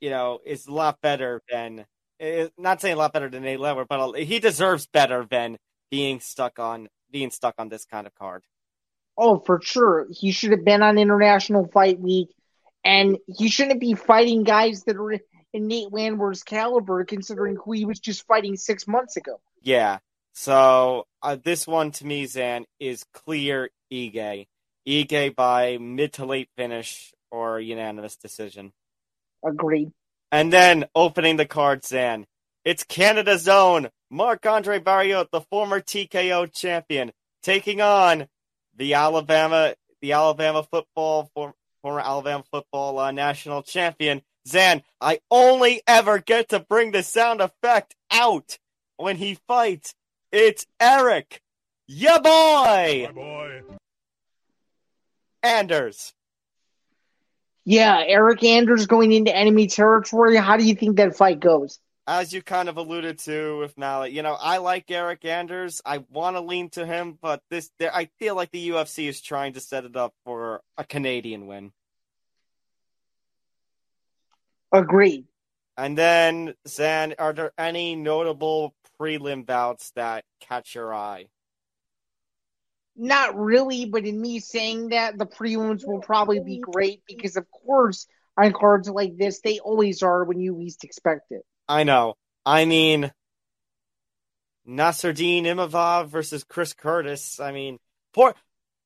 you know, is a lot better than, eh, not saying a lot better than Nate Landwehr, but he deserves better than being stuck on being stuck on this kind of card. Oh, for sure. He should have been on International Fight Week, and he shouldn't be fighting guys that are in Nate Landwehr's caliber, considering who he was just fighting six months ago. Yeah. So uh, this one to me, Zain, is clear Ige. Ige by mid to late finish or unanimous decision. Agreed. And then opening the card, Zain. It's Canada's own Marc Andre Barriault, the former TKO champion, taking on the Alabama, the Alabama football, former Alabama football uh, national champion. Zain, I only ever get to bring the sound effect out when he fights. It's Eric, Yeah, boy. My boy. Anders. Yeah, Eric Anders going into enemy territory. How do you think that fight goes? As you kind of alluded to with Malott, you know, I like Eric Anders. I want to lean to him, but this, there, I feel like the UFC is trying to set it up for a Canadian win. Agreed. And then, Zain, are there any notable prelim bouts that catch your eye? Not really, but in me saying that, the prelims will probably be great because, of course, on cards like this, they always are when you least expect it. I know. I mean, Nassourdine Imavov versus Chris Curtis. I mean, poor,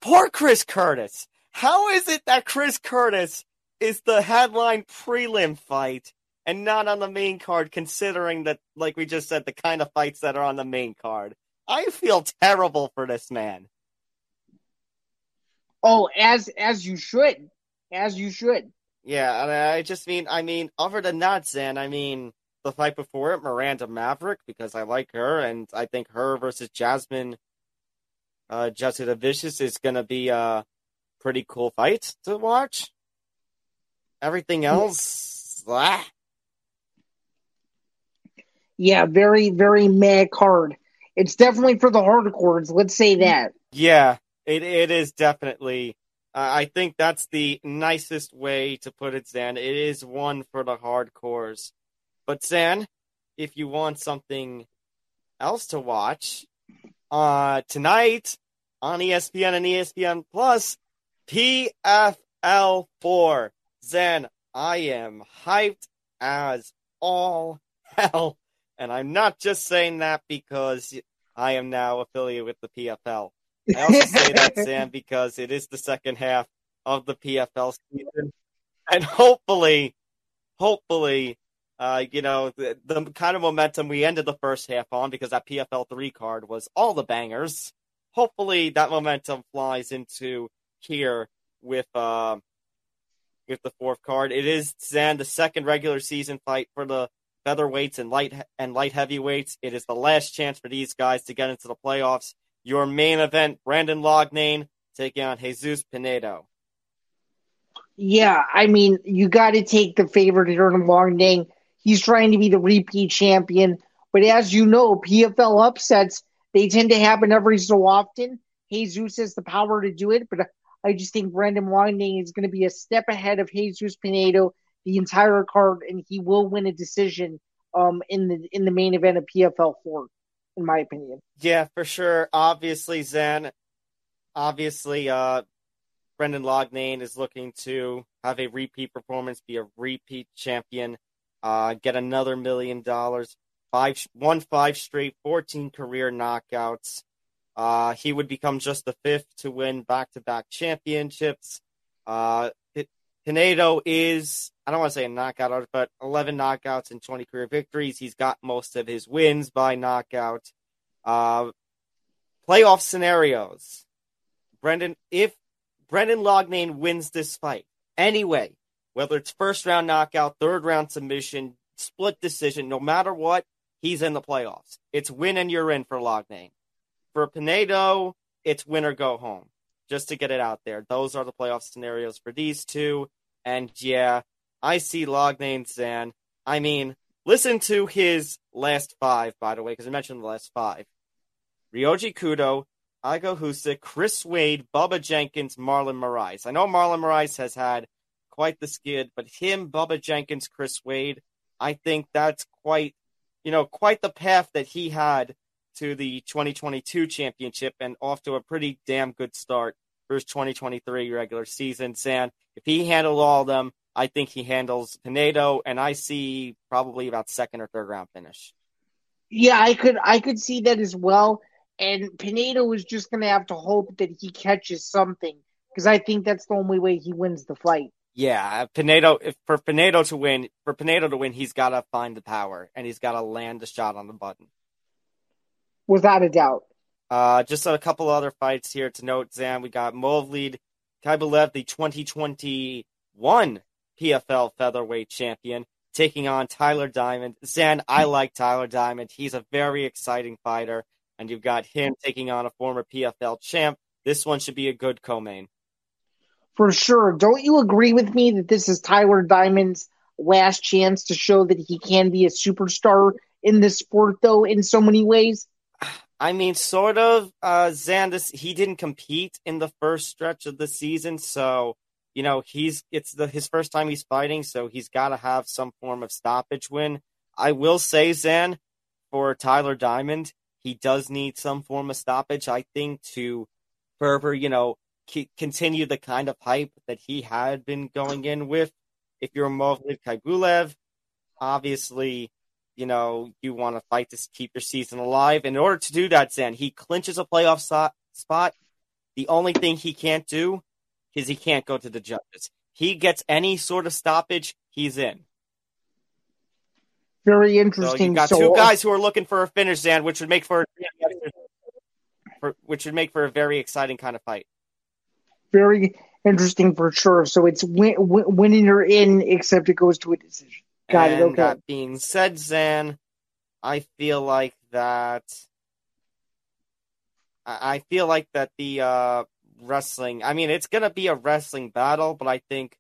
poor Chris Curtis. How is it that Chris Curtis is the headline prelim fight and not on the main card, considering that, like we just said, the kind of fights that are on the main card? I feel terrible for this man. Oh, as as you should, as you should. Yeah, and I just mean, I mean, other than that, Zain, I mean, the fight before it, Miranda Maverick, because I like her, and I think her versus Jasmine, uh, Vicious is gonna be a pretty cool fight to watch. Everything else, ah. Yeah, very, very mad card. It's definitely for the hardcores. Let's say that. Yeah, it it is definitely. Uh, I think that's the nicest way to put it, Zain. It is one for the hardcores. But Zain, if you want something else to watch, uh, tonight on ESPN and ESPN Plus, PFL four. Zain, I am hyped as all hell, and I'm not just saying that because I am now affiliated with the PFL. I also say that, Zain, because it is the second half of the PFL season. And hopefully, hopefully, uh, you know, the, the, kind of momentum we ended the first half on because that PFL 3 card was all the bangers. Hopefully that momentum flies into here with, uh, with the fourth card. It is, Zain, the second regular season fight for the featherweights and light and light heavyweights. It is the last chance for these guys to get into the playoffs. Your main event, Brendan Loughnane taking on Jesus Pinedo. Yeah, I mean, you got to take the favorite here in Loughnane. He's trying to be the repeat champion. But as you know, PFL upsets, they tend to happen every so often. Jesus has the power to do it, but I just think Brendan Loughnane is going to be a step ahead of Jesus Pinedo the entire card, and he will win a decision um, in the in the main event of PFL four in my opinion. Yeah, for sure. Obviously, Zain. Obviously, uh, Brendan Loughnane is looking to have a repeat performance, be a repeat champion, uh, get another million dollars, five, one five straight, 14 career knockouts. Uh, he would become just the fifth to win back-to-back championships. Uh, Pinedo is, I don't want to say a knockout but 11 knockouts and 20 career victories. He's got most of his wins by knockout. Uh, playoff scenarios. Brendan, if Brendan Loughnane wins this fight, anyway, whether it's first round knockout, third round submission, split decision, no matter what, he's in the playoffs. It's win and you're in for Loughnane. For Pinedo, it's win or go home just to get it out there. Those are the playoff scenarios for these two. And yeah, I see Loughnane Zain. I mean, listen to his last five, by the way, because I mentioned the last five. Ryoji Kudo, Igo Husik, Chris Wade, Bubba Jenkins, Marlon Moraes. I know Marlon Moraes has had quite the skid, but him, Bubba Jenkins, Chris Wade, I think that's quite, you know, quite the path that he had to the 2022 championship and off to a pretty damn good start for his 2023 regular season. Zain, if he handled all of them, I think he handles Pinedo, and I see probably about second or third round finish. Yeah, I could I could see that as well. And Pinedo is just going to have to hope that he catches something because I think that's the only way he wins the fight. Yeah, uh, Pinedo. If for Pinedo to win, for Pinedo to win, he's got to find the power and he's got to land the shot on the button. Without a doubt. Uh, just a couple other fights here to note, Zain. We got Movlid Khaybulaev, the 2021 PFL featherweight champion, taking on Tyler Diamond. Zain, I like Tyler Diamond. He's a very exciting fighter, and you've got him taking on a former PFL champ. This one should be a good co-main. For sure. Don't you agree with me that this is Tyler Diamond's last chance to show that he can be a superstar in this sport, though, in so many ways? I mean, sort of. Uh, Zandis, he didn't compete in the first stretch of the season, so you know he's it's the his first time he's fighting, so he's got to have some form of stoppage win. I will say, Zain, for Tyler Diamond, he does need some form of stoppage. I think to further, you know, continue the kind of hype that he had been going in with. If you're Movlid Khaybulaev, obviously you know, you want to fight to keep your season alive. In order to do that, Zain, he clinches a playoff so- spot. The only thing he can't do is he can't go to the judges. He gets any sort of stoppage, he's in. Very interesting. So you got so, two guys who are looking for a finish, Zain, which would make for, for which would make for a very exciting kind of fight. Very interesting for sure. So it's win, win, winning or in, except it goes to a decision. Got and it. Okay. That being said, Zain, I feel like that. I feel like that the uh, wrestling. I mean, it's gonna be a wrestling battle, but I think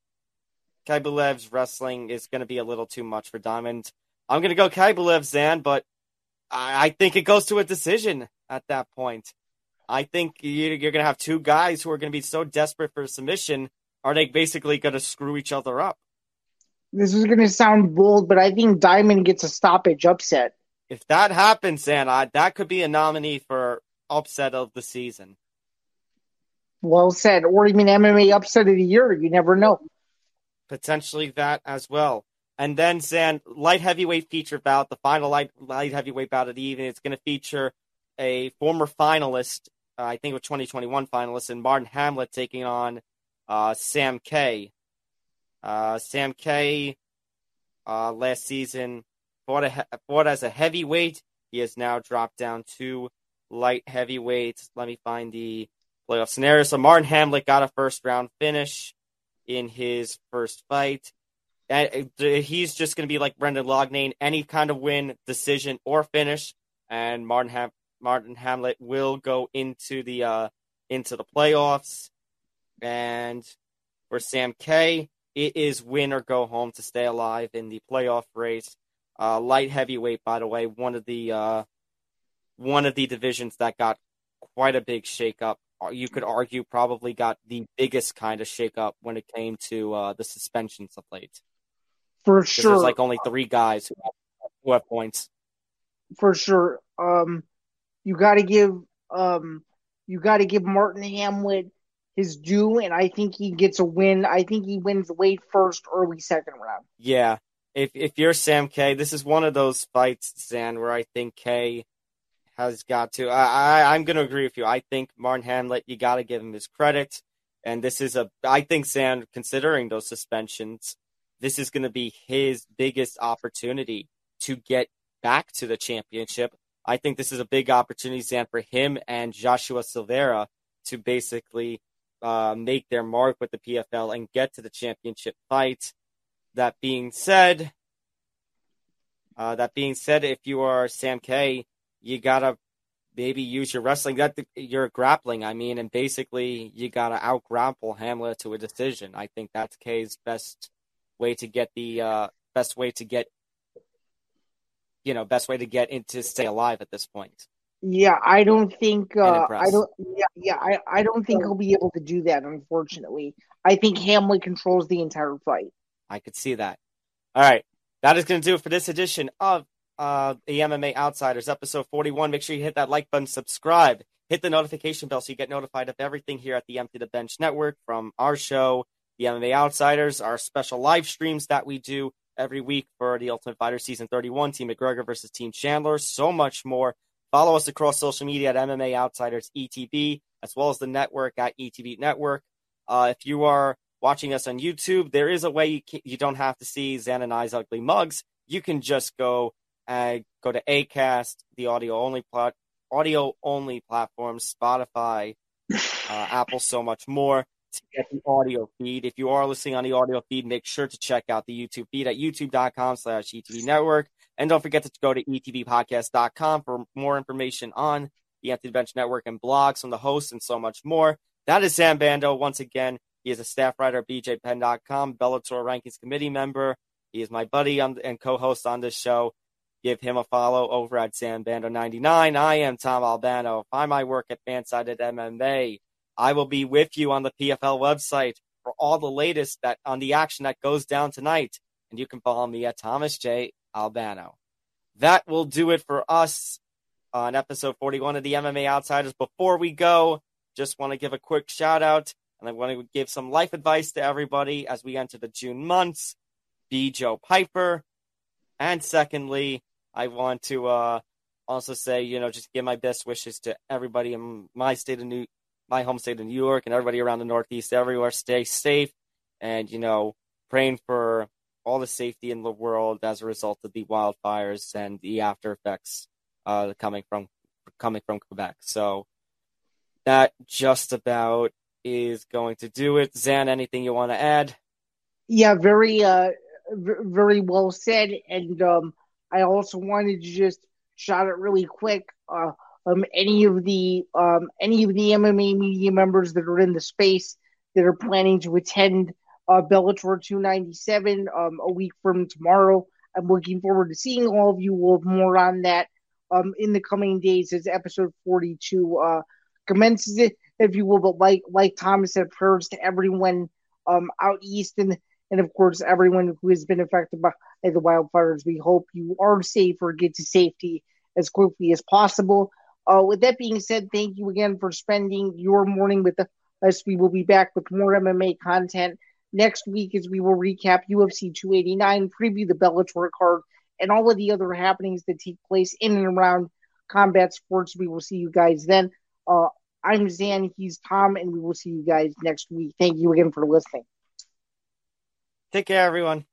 Khaybulaev's wrestling is gonna be a little too much for Diamond. I'm gonna go Khaybulaev, Zain, but I, I think it goes to a decision at that point. I think you're going to have two guys who are going to be so desperate for submission. Are they basically going to screw each other up? This is going to sound bold, but I think Diamond gets a stoppage upset. If that happens, and I, that could be a nominee for upset of the season. Well said. Or even MMA upset of the year. You never know. Potentially that as well. And then, Zain, light heavyweight feature bout, the final light, light heavyweight bout of the evening. It's going to feature a former finalist, uh, I think a 2021 finalist, and Marthin Hamlet taking on uh, Sam Kei. Uh, Sam Kei. Uh, last season fought, a, fought as a heavyweight. He has now dropped down to light heavyweight. Let me find the playoff scenario. So Marthin Hamlet got a first round finish in his first fight. And uh, he's just going to be like Brendan Loughnane, any kind of win, decision, or finish. And Martin Ham- Marthin Hamlet will go into the uh, into the playoffs. And for Sam Kei, it is win or go home to stay alive in the playoff race. Uh, light heavyweight, by the way, one of the uh, one of the divisions that got quite a big shakeup. Uh, you could argue probably got the biggest kind of shakeup when it came to uh, the suspensions of late. For sure, there's like only three guys who have, who have points. For sure, um, you got to give um, you got to give Marthin Hamlet his due, and I think he gets a win. I think he wins late first, early second round. Yeah. If if you're Sam Kei, this is one of those fights, Zain, where I think Kei has got to. I, I I'm to agree with you. I think Marthin Hamlet, you got to give him his credit, and this is a. I think Zain, considering those suspensions, this is to be his biggest opportunity to get back to the championship. I think this is a big opportunity, Zain, for him and Joshua Silveira to basically uh, make their mark with the PFL and get to the championship fight. That being said, uh, that being said, if you are Sam Kei, you gotta maybe use your wrestling that you're grappling. I mean, and basically you gotta out grapple Hamlet to a decision. I think that's Kei's best way to get the uh, best way to get you know best way to get into stay alive at this point. Yeah, I don't think uh, I don't. Yeah, yeah, I, I don't think he'll be able to do that. Unfortunately, I think Hamlet controls the entire fight. I could see that. All right, that is going to do it for this edition of uh, the MMA Outsiders, episode 41. Make sure you hit that like button, subscribe, hit the notification bell so you get notified of everything here at the Empty the Bench Network from our show, the MMA Outsiders, our special live streams that we do every week for the Ultimate Fighter Season 31, Team McGregor versus Team Chandler, so much more. Follow us across social media at MMA Outsiders ETB, as well as the network at ETB Network. Uh, if you are watching us on YouTube, there is a way you, can, you don't have to see Zain and I's ugly mugs. You can just go uh, go to Acast, the audio only plot, audio only platforms, Spotify, uh, Apple, so much more to get the audio feed. If you are listening on the audio feed, make sure to check out the YouTube feed at youtube.com slash ETB network. And don't forget to go to etbpodcast.com for more information on the Empty Bench Network and blogs from the hosts and so much more. That is Zain Bando. Once again, he is a staff writer at bjpenn.com, Bellator Rankings Committee member. He is my buddy on, and co-host on this show. Give him a follow over at Zain Bando99. I am Tom Albano. Find my work at Fansided MMA. I will be with you on the PFL website for all the latest that on the action that goes down tonight. And you can follow me at Thomas J. Albano. That will do it for us on episode 41 of the MMA Outsiders. Before we go, just want to give a quick shout out and I want to give some life advice to everybody as we enter the June months. Be Joe Piper. And secondly, I want to uh, also say, you know, just give my best wishes to everybody in my state of New my home state of New York and everybody around the Northeast, everywhere. Stay safe and, you know, praying for all the safety in the world as a result of the wildfires and the after effects uh, coming from coming from Quebec. So that just about is going to do it. Zain, anything you want to add? Yeah, very uh very well said. And um I also wanted to just shout it really quick. Uh um any of the um any of the MMA media members that are in the space that are planning to attend uh, Bellator 297 um, a week from tomorrow. I'm looking forward to seeing all of you. We'll have more on that um, in the coming days as episode 42 uh, commences it, if you will. But like like Thomas said, prayers to everyone um, out east and and of course everyone who has been affected by the wildfires. We hope you are safe or get to safety as quickly as possible. Uh, with that being said, thank you again for spending your morning with us. We will be back with more MMA content next week as we will recap UFC 289, preview the Bellator card, and all of the other happenings that take place in and around combat sports. We will see you guys then. Uh, I'm Zain, he's Tom, and we will see you guys next week. Thank you again for listening. Take care, everyone.